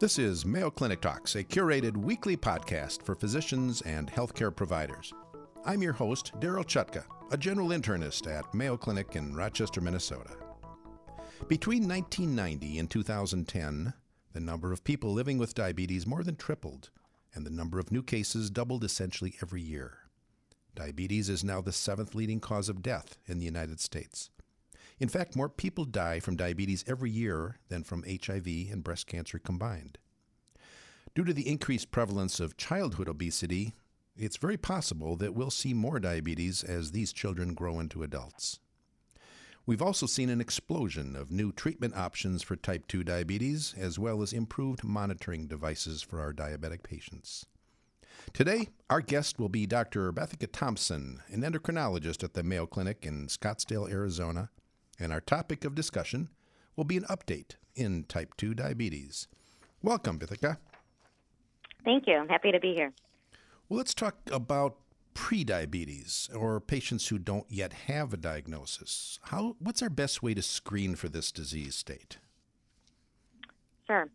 This is Mayo Clinic Talks, a curated weekly podcast for physicians and healthcare providers. I'm your host, Darryl Chutka, a general internist at Mayo Clinic in Rochester, Minnesota. Between 1990 and 2010, the number of people living with diabetes more than tripled, and the number of new cases doubled essentially every year. Diabetes is now the seventh leading cause of death in the United States. In fact, more people die from diabetes every year than from HIV and breast cancer combined. Due to the increased prevalence of childhood obesity, it's very possible that we'll see more diabetes as these children grow into adults. We've also seen an explosion of new treatment options for type 2 diabetes, as well as improved monitoring devices for our diabetic patients. Today, our guest will be Dr. Bithika Thompson, an endocrinologist at the Mayo Clinic in Scottsdale, Arizona, and our topic of discussion will be an update in type 2 diabetes. Welcome, Bithika. Thank you. I'm happy to be here. Well, let's talk about prediabetes or patients who don't yet have a diagnosis. How what's our best way to screen for this disease state? Sure.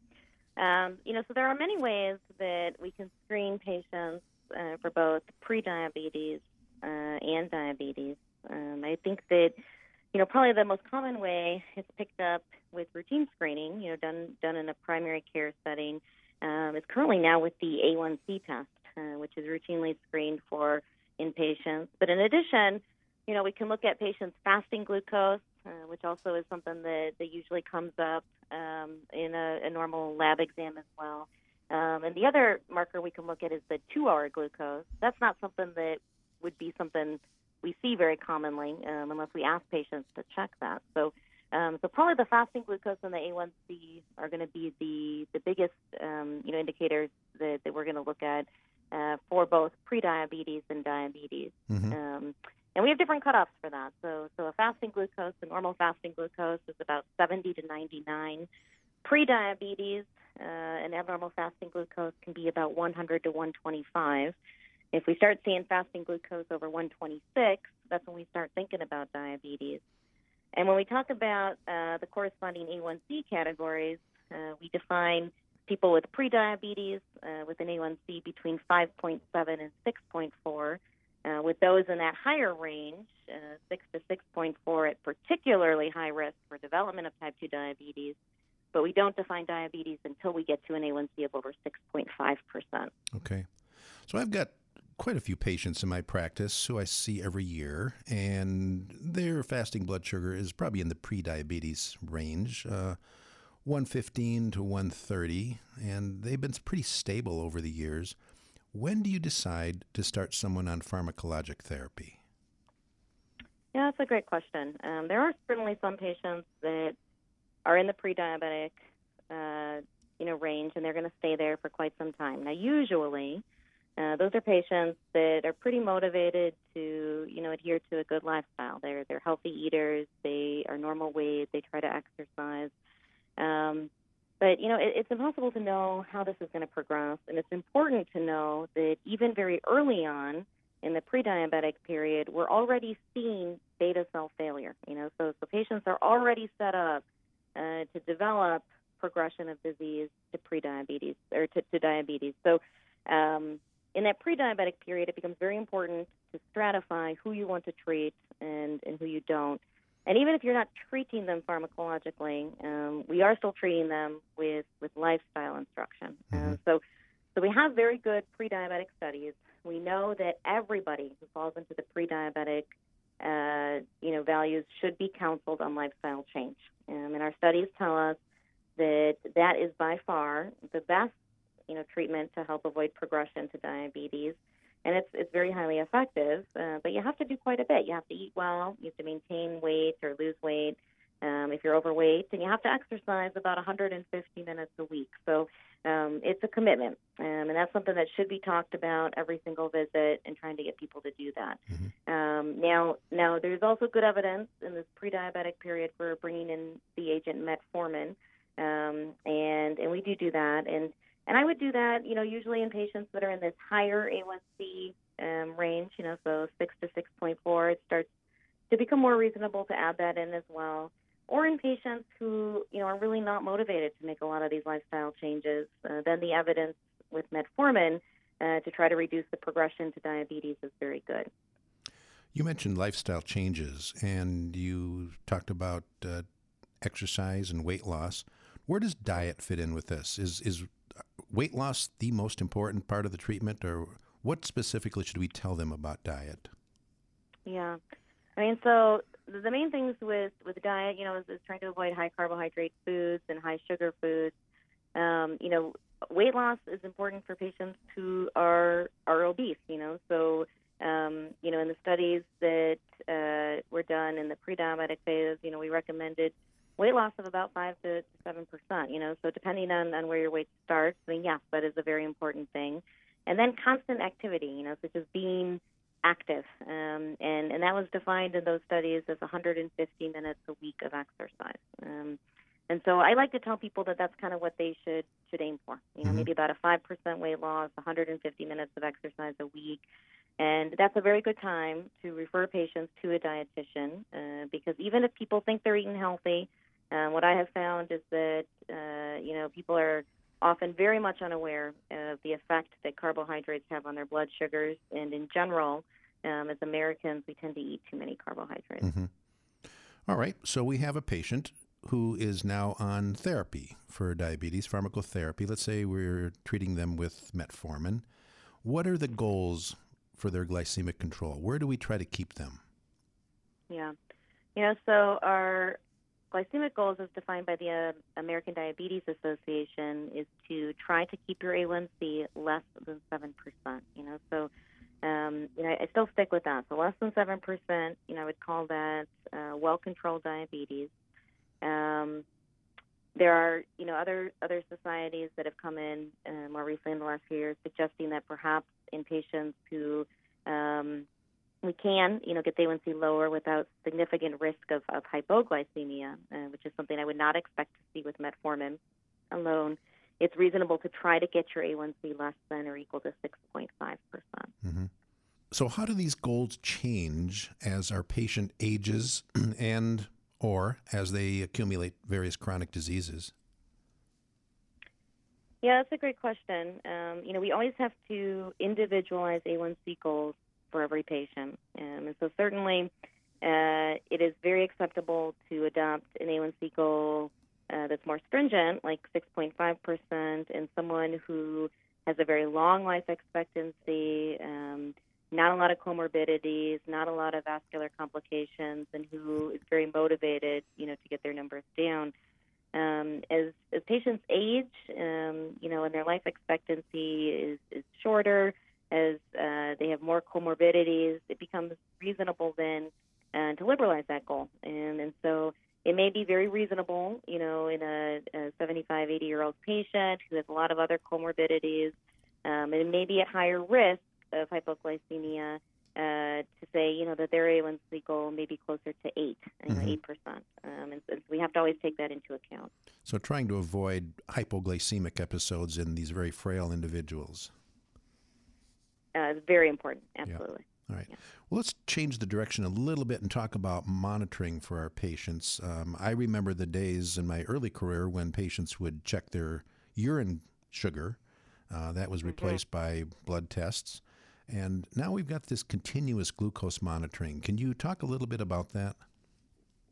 Um, you know, so there are many ways that we can screen patients uh, for both prediabetes uh, and diabetes. Um, I think that you know, probably the most common way it's picked up with routine screening, you know, done done in a primary care setting, um, is currently now with the A1C test, uh, which is routinely screened for inpatients. But in addition, you know, we can look at patients' fasting glucose, uh, which also is something that, that usually comes up um, in a, a normal lab exam as well. Um, and the other marker we can look at is the two-hour glucose. That's not something that would be something we see very commonly um, unless we ask patients to check that. So, um, so probably the fasting glucose and the A1C are going to be the the biggest um, you know indicators that, that we're going to look at uh, for both prediabetes and diabetes. Mm-hmm. Um, and we have different cutoffs for that. So, so a fasting glucose, a normal fasting glucose, is about 70 to 99. Prediabetes, uh, an abnormal fasting glucose can be about 100 to 125. If we start seeing fasting glucose over 126, that's when we start thinking about diabetes. And when we talk about uh, the corresponding A1C categories, uh, we define people with prediabetes uh, with an A1C between 5.7 and 6.4. Uh, with those in that higher range, uh, 6 to 6.4 at particularly high risk for development of type 2 diabetes, but we don't define diabetes until we get to an A1C of over 6.5%. Okay. So I've got quite a few patients in my practice who I see every year, and their fasting blood sugar is probably in the prediabetes range, uh, 115 to 130, and they've been pretty stable over the years. When do you decide to start someone on pharmacologic therapy? Yeah, that's a great question. Um, there are certainly some patients that are in the pre-diabetic, uh, you know, range, and they're going to stay there for quite some time. Now, usually, uh, those are patients that are pretty motivated to, you know, adhere to a good lifestyle. They're they're healthy eaters. They are normal weight. They try to exercise. Um, but you know, it, it's impossible to know how this is going to progress, and it's important to know that even very early on in the pre-diabetic period, we're already seeing beta cell failure. You know, so so patients are already set up uh, to develop progression of disease to pre-diabetes or to, to diabetes. So um, in that pre-diabetic period, it becomes very important to stratify who you want to treat and, and who you don't. And even if you're not treating them pharmacologically, um, we are still treating them with, with lifestyle instruction. Mm-hmm. Uh, so, so we have very good pre-diabetic studies. We know that everybody who falls into the pre-diabetic, uh, you know, values should be counseled on lifestyle change. Um, and our studies tell us that that is by far the best you know treatment to help avoid progression to diabetes and it's it's very highly effective. Uh, but you have to do quite a bit. You have to eat well. You have to maintain weight or lose weight um, if you're overweight, and you have to exercise about 150 minutes a week. So um, it's a commitment, um, and that's something that should be talked about every single visit, and trying to get people to do that. Mm-hmm. Um, now, now there's also good evidence in this pre-diabetic period for bringing in the agent metformin, um, and and we do do that, and and I would do that, you know, usually in patients that are in this higher A1C um, range, you know, so 6 to 6.4, it starts to become more reasonable to add that in as well. Or in patients who, you know, are really not motivated to make a lot of these lifestyle changes, uh, then the evidence with metformin uh, to try to reduce the progression to diabetes is very good. You mentioned lifestyle changes, and you talked about uh, exercise and weight loss. Where does diet fit in with this? Is is weight loss the most important part of the treatment, or what specifically should we tell them about diet? Yeah, I mean, so the main things with with diet, you know, is, is trying to avoid high carbohydrate foods and high sugar foods. Um, you know, weight loss is important for patients who are are obese. You know, so um, you know, in the studies that uh, were done in the pre-diabetic phase, you know, we recommended weight loss of about five to seven percent. You know, so depending on on where your weight starts, then yes, that is a very important thing. And then constant activity, you know, such as being active, um, and and that was defined in those studies as 150 minutes a week of exercise. Um, and so I like to tell people that that's kind of what they should should aim for. You know, mm-hmm. maybe about a five percent weight loss, 150 minutes of exercise a week, and that's a very good time to refer patients to a dietitian uh, because even if people think they're eating healthy, uh, what I have found is that uh, you know people are often very much unaware of the effect that carbohydrates have on their blood sugars, and in general, um, as Americans, we tend to eat too many carbohydrates. Mm-hmm. All right, so we have a patient who is now on therapy for diabetes, pharmacotherapy. Let's say we're treating them with metformin. What are the goals for their glycemic control? Where do we try to keep them? Yeah. You know, so our glycemic goals, as defined by the uh, American Diabetes Association, is to try to keep your A1C less than 7%. You know, so um, you know, I still stick with that. So less than 7%, you know, I would call that uh, well-controlled diabetes. Um, there are, you know, other other societies that have come in uh, more recently in the last few years, suggesting that perhaps in patients who um, we can, you know, get the A1C lower without significant risk of, of hypoglycemia, uh, which is something I would not expect to see with metformin alone. It's reasonable to try to get your A1C less than or equal to 6.5 percent. Mm-hmm. So, how do these goals change as our patient ages and or as they accumulate various chronic diseases? Yeah, that's a great question. Um, you know, we always have to individualize A1C goals for every patient. Um, and so, certainly, uh, it is very acceptable to adopt an A1C goal uh, that's more stringent, like 6.5%, in someone who has a very long life expectancy, um, not a lot of comorbidities, not a lot of vascular complications, and who is very motivated, you know, to get their numbers down. Um, as as patients age, um, you know, and their life expectancy is is shorter, as uh, they have more comorbidities, it becomes reasonable then uh, to liberalize that goal. And and so it may be very reasonable, you know, in a, a 75, 80 year old patient who has a lot of other comorbidities, um, and may be at higher risk of hypoglycemia uh, to say, you know, that their A1C goal may be closer to 8, mm-hmm. 8%. Um, and, so we have to always take that into account. So trying to avoid hypoglycemic episodes in these very frail individuals. Uh, is very important, absolutely. Yeah. All right. Yeah. Well, let's change the direction a little bit and talk about monitoring for our patients. Um, I remember the days in my early career when patients would check their urine sugar. Uh, that was mm-hmm. replaced mm-hmm. by blood tests. And now we've got this continuous glucose monitoring. Can you talk a little bit about that?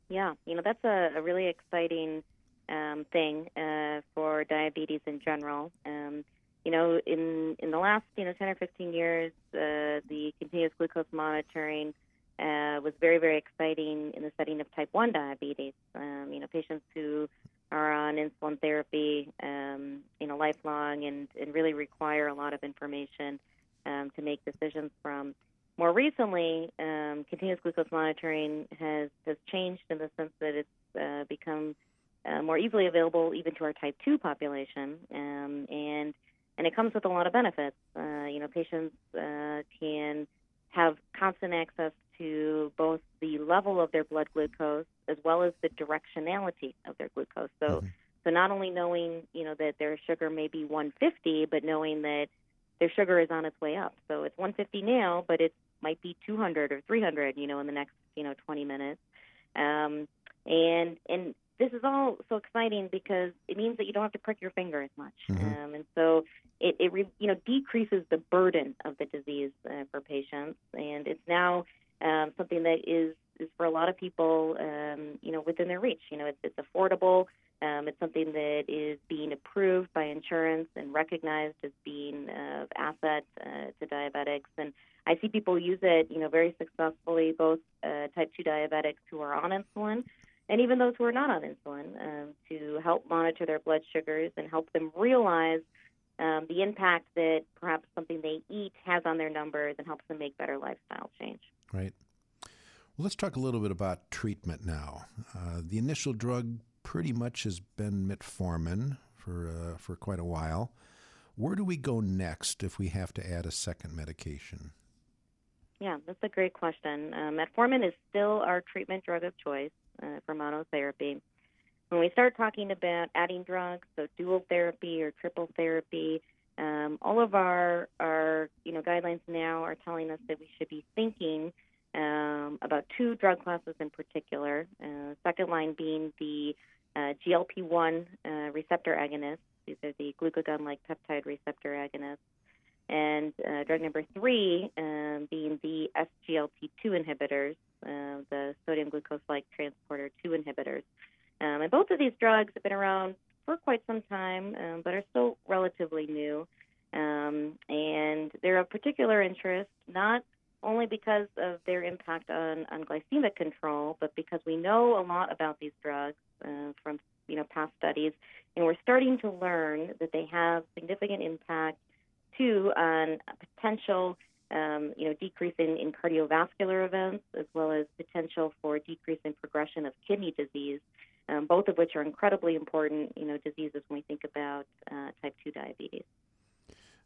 Yeah, you know, that's a, a really exciting um, thing uh, for diabetes in general. Um, you know, in, in the last, you know, 10 or 15 years, uh, the continuous glucose monitoring uh, was very, very exciting in the setting of type 1 diabetes. Um, you know, patients who are on insulin therapy, um, you know, lifelong and, and really require a lot of information um, to make decisions from. More recently, um, continuous glucose monitoring has, has changed in the sense that it's uh, become uh, more easily available even to our type 2 population. Um, and, and it comes with a lot of benefits. Uh, you know, patients uh, can have constant access to both the level of their blood glucose as well as the directionality of their glucose. So, mm-hmm. so not only knowing you know that their sugar may be 150, but knowing that their sugar is on its way up. So it's 150 now, but it might be 200 or 300, you know, in the next, you know, 20 minutes. Um, and and this is all so exciting because it means that you don't have to prick your finger as much, mm-hmm. um, and so it, it re, you know decreases the burden of the disease uh, for patients, and it's now um, something that is is for a lot of people, um, you know, within their reach. You know, it's, it's affordable. Um, it's something that is being approved by insurance and recognized as being of asset uh, to diabetics. And I see people use it, you know, very successfully, both uh, type 2 diabetics who are on insulin and even those who are not on insulin um, to help monitor their blood sugars and help them realize um, the impact that perhaps something they eat has on their numbers and helps them make better lifestyle change. Right. Well, let's talk a little bit about treatment now. Uh, the initial drug pretty much has been metformin for uh, for quite a while. Where do we go next if we have to add a second medication? Yeah, that's a great question. Uh, metformin is still our treatment drug of choice uh, for monotherapy. When we start talking about adding drugs, so dual therapy or triple therapy, um, all of our our you know guidelines now are telling us that we should be thinking um, about two drug classes in particular. Uh, second line being the uh, GLP-1 uh, receptor agonists. These are the glucagon-like peptide receptor agonists. And uh, drug number three um, being the SGLT2 inhibitors, uh, the sodium glucose-like transporter 2 inhibitors. Um, and both of these drugs have been around for quite some time, um, but are still relatively new. Um, and they're of particular interest, not only because of their impact on, on glycemic control, but because we know a lot about these drugs uh, from you know past studies, and we're starting to learn that they have significant impact on potential um, you know decrease in, in cardiovascular events as well as potential for decrease in progression of kidney disease. Um, both of which are incredibly important, you know, diseases when we think about uh, type 2 diabetes.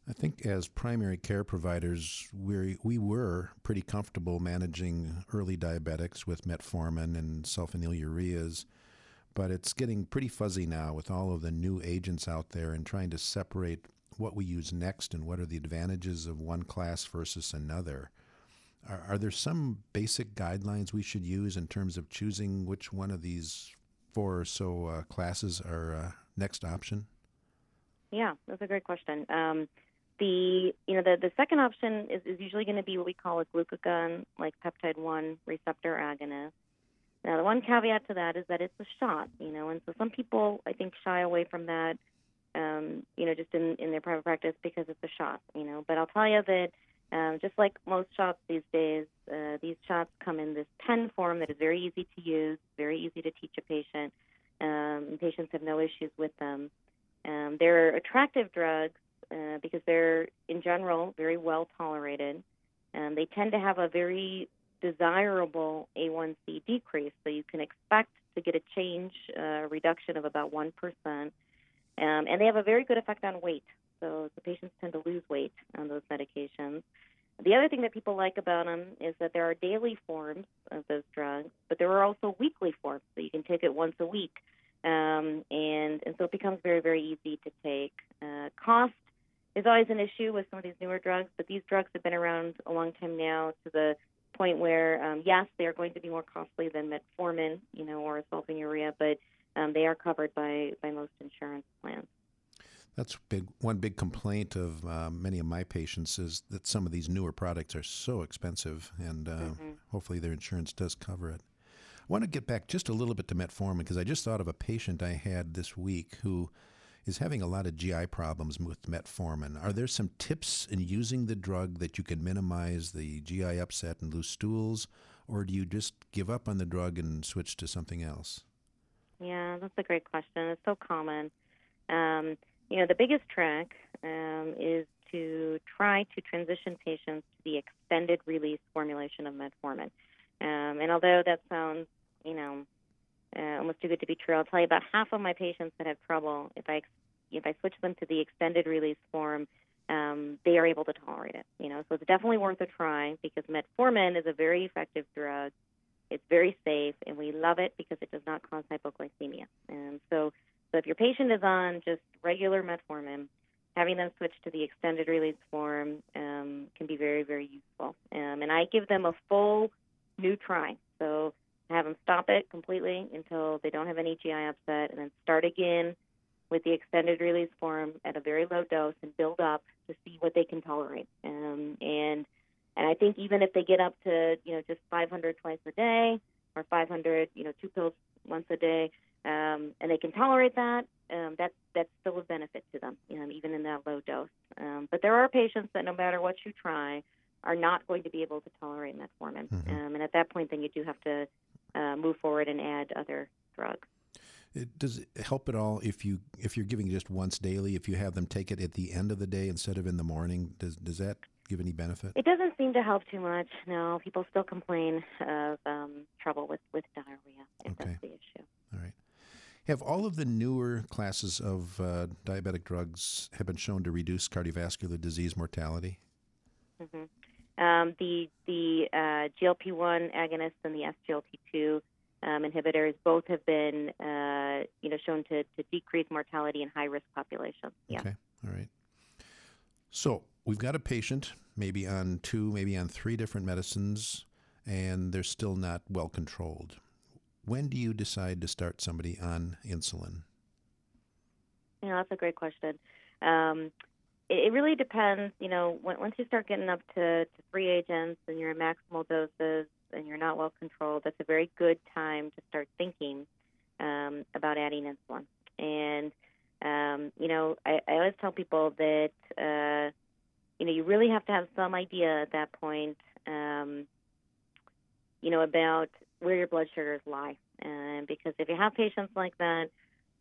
I think as primary care providers, we we were pretty comfortable managing early diabetics with metformin and sulfonylureas, but it's getting pretty fuzzy now with all of the new agents out there and trying to separate what we use next and what are the advantages of one class versus another. Are, are there some basic guidelines we should use in terms of choosing which one of these four or so uh, classes are uh, next option? Yeah, that's a great question. Um, the you know the the second option is, is usually going to be what we call a glucagon like peptide one receptor agonist. Now the one caveat to that is that it's a shot, you know, and so some people I think shy away from that, um, you know, just in in their private practice because it's a shot, you know. But I'll tell you that um, just like most shots these days, uh, these shots come in this pen form that is very easy to use, very easy to teach a patient. Um, patients have no issues with them. Um, they're attractive drugs uh, because they're, in general, very well tolerated. And they tend to have a very desirable A1C decrease, so you can expect to get a change, uh, reduction of about 1%. Um, and they have a very good effect on weight, so the patients tend to lose weight on those medications. The other thing that people like about them is that there are daily forms of those drugs, but there are also weekly forms, so you can take it once a week. Um, and, and so it becomes very, very easy to take. Uh, cost is always an issue with some of these newer drugs, but these drugs have been around a long time now to the point where, um, yes, they are going to be more costly than metformin, you know, or sulfonylurea, but um, they are covered by, by most insurance plans. That's big. One big complaint of uh, many of my patients is that some of these newer products are so expensive, and uh, mm-hmm. hopefully their insurance does cover it. I want to get back just a little bit to metformin because I just thought of a patient I had this week who is having a lot of GI problems with metformin. Are there some tips in using the drug that you can minimize the GI upset and loose stools, or do you just give up on the drug and switch to something else? Yeah, that's a great question. It's so common. Um, you know, the biggest trick um, is to try to transition patients to the extended release formulation of metformin. Um, and although that sounds, you know, uh, almost too good to be true. I'll tell you about half of my patients that have trouble. If I if I switch them to the extended release form, um, they are able to tolerate it. You know, so it's definitely worth a try because metformin is a very effective drug. It's very safe, and we love it because it does not cause hypoglycemia. And so, so if your patient is on just regular metformin, having them switch to the extended release form um, can be very, very useful. Um, and I give them a full new try. So have them stop it completely until they don't have any GI upset, and then start again with the extended release form at a very low dose and build up to see what they can tolerate. Um, and and I think even if they get up to you know just 500 twice a day or 500 you know two pills once a day, um, and they can tolerate that, um, that's that's still a benefit to them, um, even in that low dose. Um, but there are patients that no matter what you try, are not going to be able to tolerate metformin, mm-hmm. um, and at that point, then you do have to uh, move forward and add other drugs. It, does it help at all if you if you're giving just once daily? If you have them take it at the end of the day instead of in the morning, does does that give any benefit? It doesn't seem to help too much. No, people still complain of um, trouble with with diarrhea. If okay. that's the issue. All right. Have all of the newer classes of uh, diabetic drugs have been shown to reduce cardiovascular disease mortality? Mm-hmm. Um, the the uh, GLP-1 agonists and the SGLT2 um, inhibitors both have been uh, you know shown to, to decrease mortality in high risk populations. Yeah. Okay. All right. So we've got a patient maybe on two, maybe on three different medicines, and they're still not well controlled when do you decide to start somebody on insulin? Yeah, that's a great question. Um, it, it, really depends. You know, when, once you start getting up to, to free agents and you're in maximal doses and you're not well controlled, that's a very good time to start thinking um, about adding insulin. And um, you know, I, I always tell people that uh, you know you really have to have some idea at that point. Um, you know about where your blood sugars lie. And because if you have patients like that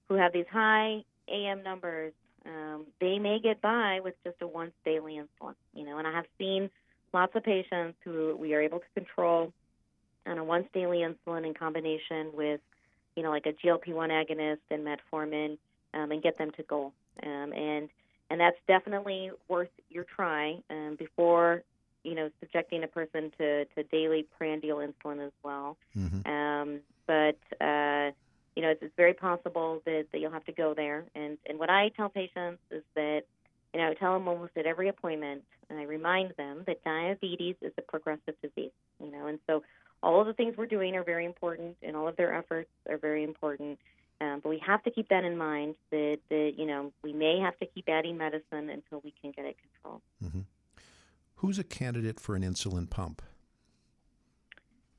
who have these high AM numbers, um, they may get by with just a once daily insulin. You know, and I have seen lots of patients who we are able to control on a once daily insulin in combination with, you know, like a GLP-1 agonist and metformin, um, and get them to goal. Um, and and that's definitely worth your try um, before you know, subjecting a person to, to daily prandial insulin as well. Mm-hmm. Um, but, uh, you know, it's, it's very possible that, that you'll have to go there. And, and what I tell patients is that, you know, I tell them almost at every appointment, and I remind them that diabetes is a progressive disease, you know, and so all of the things we're doing are very important, and all of their efforts are very important. Um, but we have to keep that in mind that, that, you know, we may have to keep adding medicine until we can get it controlled. Mm-hmm. Who's a candidate for an insulin pump?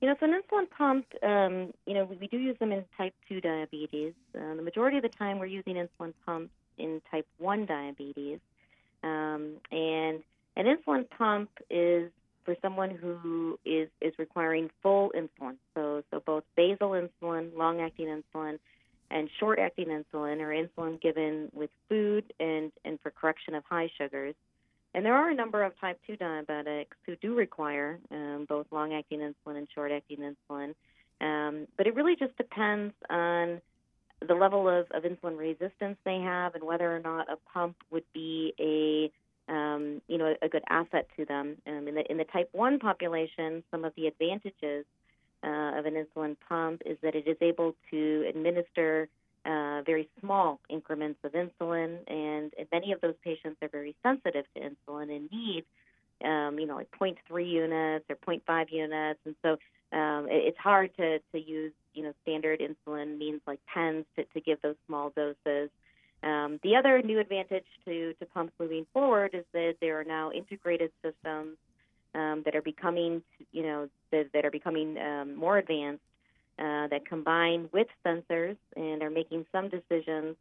You know, so an insulin pump, um, you know, we, we, do use them in type 2 diabetes. Uh, the majority of the time, we're using insulin pumps in type 1 diabetes. Um, and an insulin pump is for someone who is, is requiring full insulin. So, so both basal insulin, long acting insulin, and short acting insulin, or insulin given with food and, and for correction of high sugars. And there are a number of type 2 diabetics who do require um, both long acting insulin and short acting insulin. Um, but it really just depends on the level of, of insulin resistance they have and whether or not a pump would be a um, you know a good asset to them. Um, in the in the type 1 population, some of the advantages uh, of an insulin pump is that it is able to administer uh, very small increments of insulin, and, and, many of those patients are very sensitive to insulin and need, um, you know, like 0.3 units or 0.5 units, and so um, it, it's hard to, to use, you know, standard insulin means like pens to, to give those small doses. Um, the other new advantage to, to pumps moving forward is that there are now integrated systems um, that are becoming, you know, that, that are becoming um, more advanced uh, that combine with sensors and are making some decisions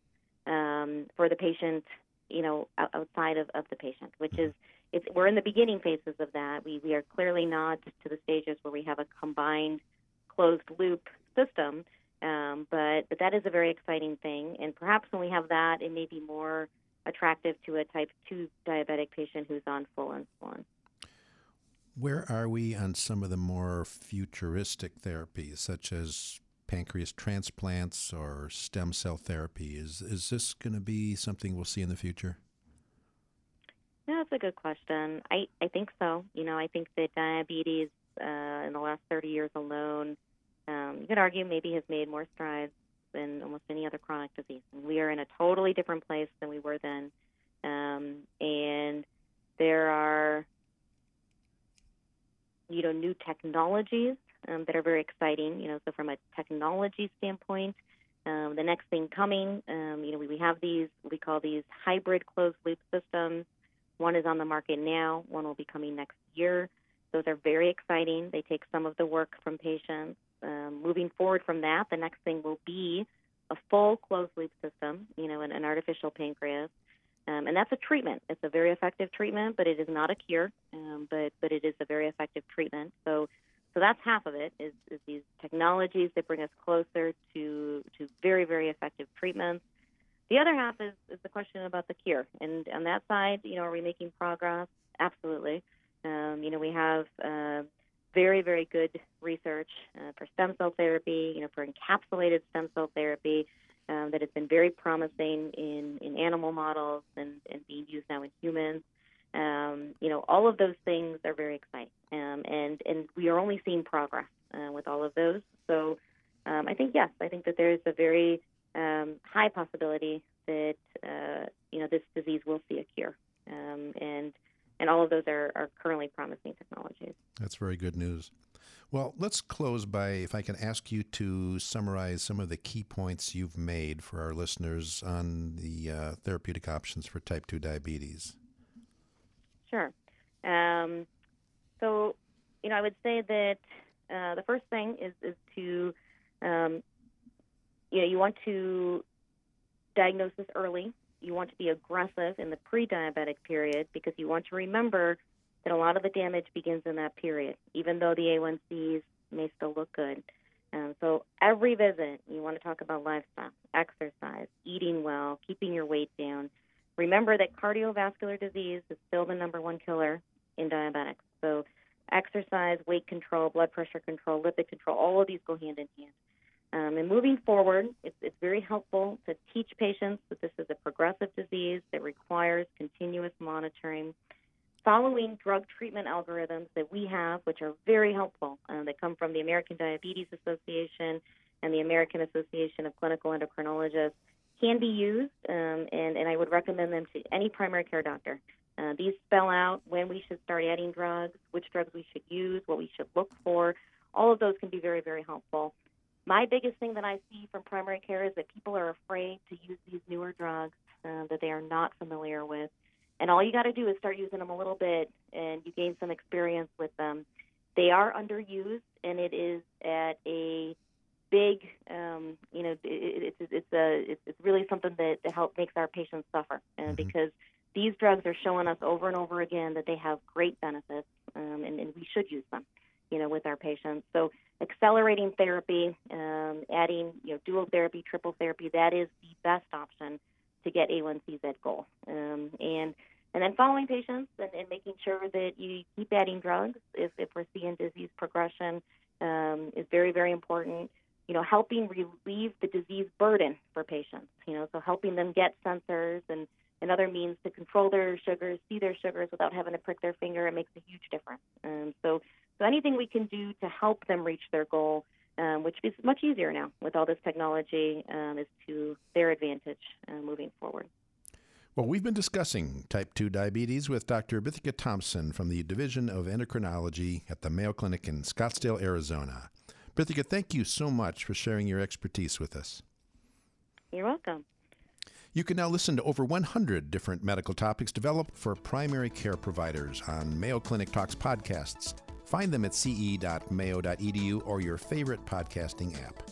um, for the patient, you know, outside of, of the patient, which is it's, we're in the beginning phases of that. We, we are clearly not to the stages where we have a combined closed loop system, um, but, but that is a very exciting thing. And perhaps when we have that, it may be more attractive to a type 2 diabetic patient who's on full insulin. Where are we on some of the more futuristic therapies, such as pancreas transplants or stem cell therapy? Is is this going to be something we'll see in the future? That's a good question. I, I think so. You know, I think that diabetes uh, in the last 30 years alone, um, you could argue maybe has made more strides than almost any other chronic disease. And we are in a totally different place than we were then. Um, and there are, you know, new technologies um, that are very exciting. You know, so from a technology standpoint, um, the next thing coming, um, you know, we, we have these, we call these hybrid closed loop systems. One is on the market now, one will be coming next year. Those are very exciting. They take some of the work from patients. Um, moving forward from that, the next thing will be a full closed loop system, you know, an, an artificial pancreas. Um, and that's a treatment. It's a very effective treatment, but it is not a cure. Um, but but it is a very effective treatment. So so that's half of it is, is these technologies that bring us closer to to very very effective treatments. The other half is, is the question about the cure. And on that side, you know, are we making progress? Absolutely. Um, you know, we have uh, very, very good research uh, for stem cell therapy, you know, for encapsulated stem cell therapy um, that has been very promising in, in animal models and, and being used now in humans. Um, you know, all of those things are very exciting, um, and and we are only seeing progress uh, with all of those. So, um, I think yes, I think that there is a very um, high possibility that uh, you know this disease will see a cure, um, and and all of those are, are currently promising technologies. That's very good news. Well, let's close by if I can ask you to summarize some of the key points you've made for our listeners on the uh, therapeutic options for type 2 diabetes. Sure. Um, so, you know, I would say that uh, the first thing is, is to, um, you know, you want to diagnose this early you want to be aggressive in the pre diabetic period because you want to remember that a lot of the damage begins in that period, even though the A1Cs may still look good. Um, so every visit, you want to talk about lifestyle, exercise, eating well, keeping your weight down. Remember that cardiovascular disease is still the number one killer in diabetics. So exercise, weight control, blood pressure control, lipid control, all of these go hand in hand. Um, and moving forward, it's, it's very helpful to teach patients that this is a progressive disease that requires continuous monitoring. Following drug treatment algorithms that we have, which are very helpful, uh, that come from the American Diabetes Association and the American Association of Clinical Endocrinologists, can be used, um, and, and I would recommend them to any primary care doctor. Uh, these spell out when we should start adding drugs, which drugs we should use, what we should look for. All of those can be very, very helpful my biggest thing that I see from primary care is that people are afraid to use these newer drugs uh, that they are not familiar with. And all you got to do is start using them a little bit, and you gain some experience with them. They are underused, and it is at a big, um, you know, it, it's it's a it's, it's really something that, that help makes our patients suffer, uh, mm-hmm. because these drugs are showing us over and over again that they have great benefits, um, and, and we should use them, you know, with our patients. So accelerating therapy, um, adding you know dual therapy, triple therapy, that is the best option to get A1Cs at goal. Um, and and then following patients and, and, making sure that you keep adding drugs if, if we're seeing disease progression um, is very very important. You know, helping relieve the disease burden for patients. You know, so helping them get sensors and and other means to control their sugars, see their sugars without having to prick their finger, it makes a huge difference. Um, so so anything we can do to help them reach their goal, um, which is much easier now with all this technology, um, is to their advantage uh, moving forward. Well, we've been discussing type 2 diabetes with Dr. Bithika Thompson from the Division of Endocrinology at the Mayo Clinic in Scottsdale, Arizona. Bithika, thank you so much for sharing your expertise with us. You're welcome. You can now listen to over 100 different medical topics developed for primary care providers on Mayo Clinic Talks podcasts Find them at ce.mayo.edu or your favorite podcasting app.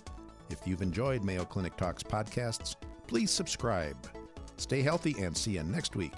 If you've enjoyed Mayo Clinic Talks podcasts, please subscribe. Stay healthy and see you next week.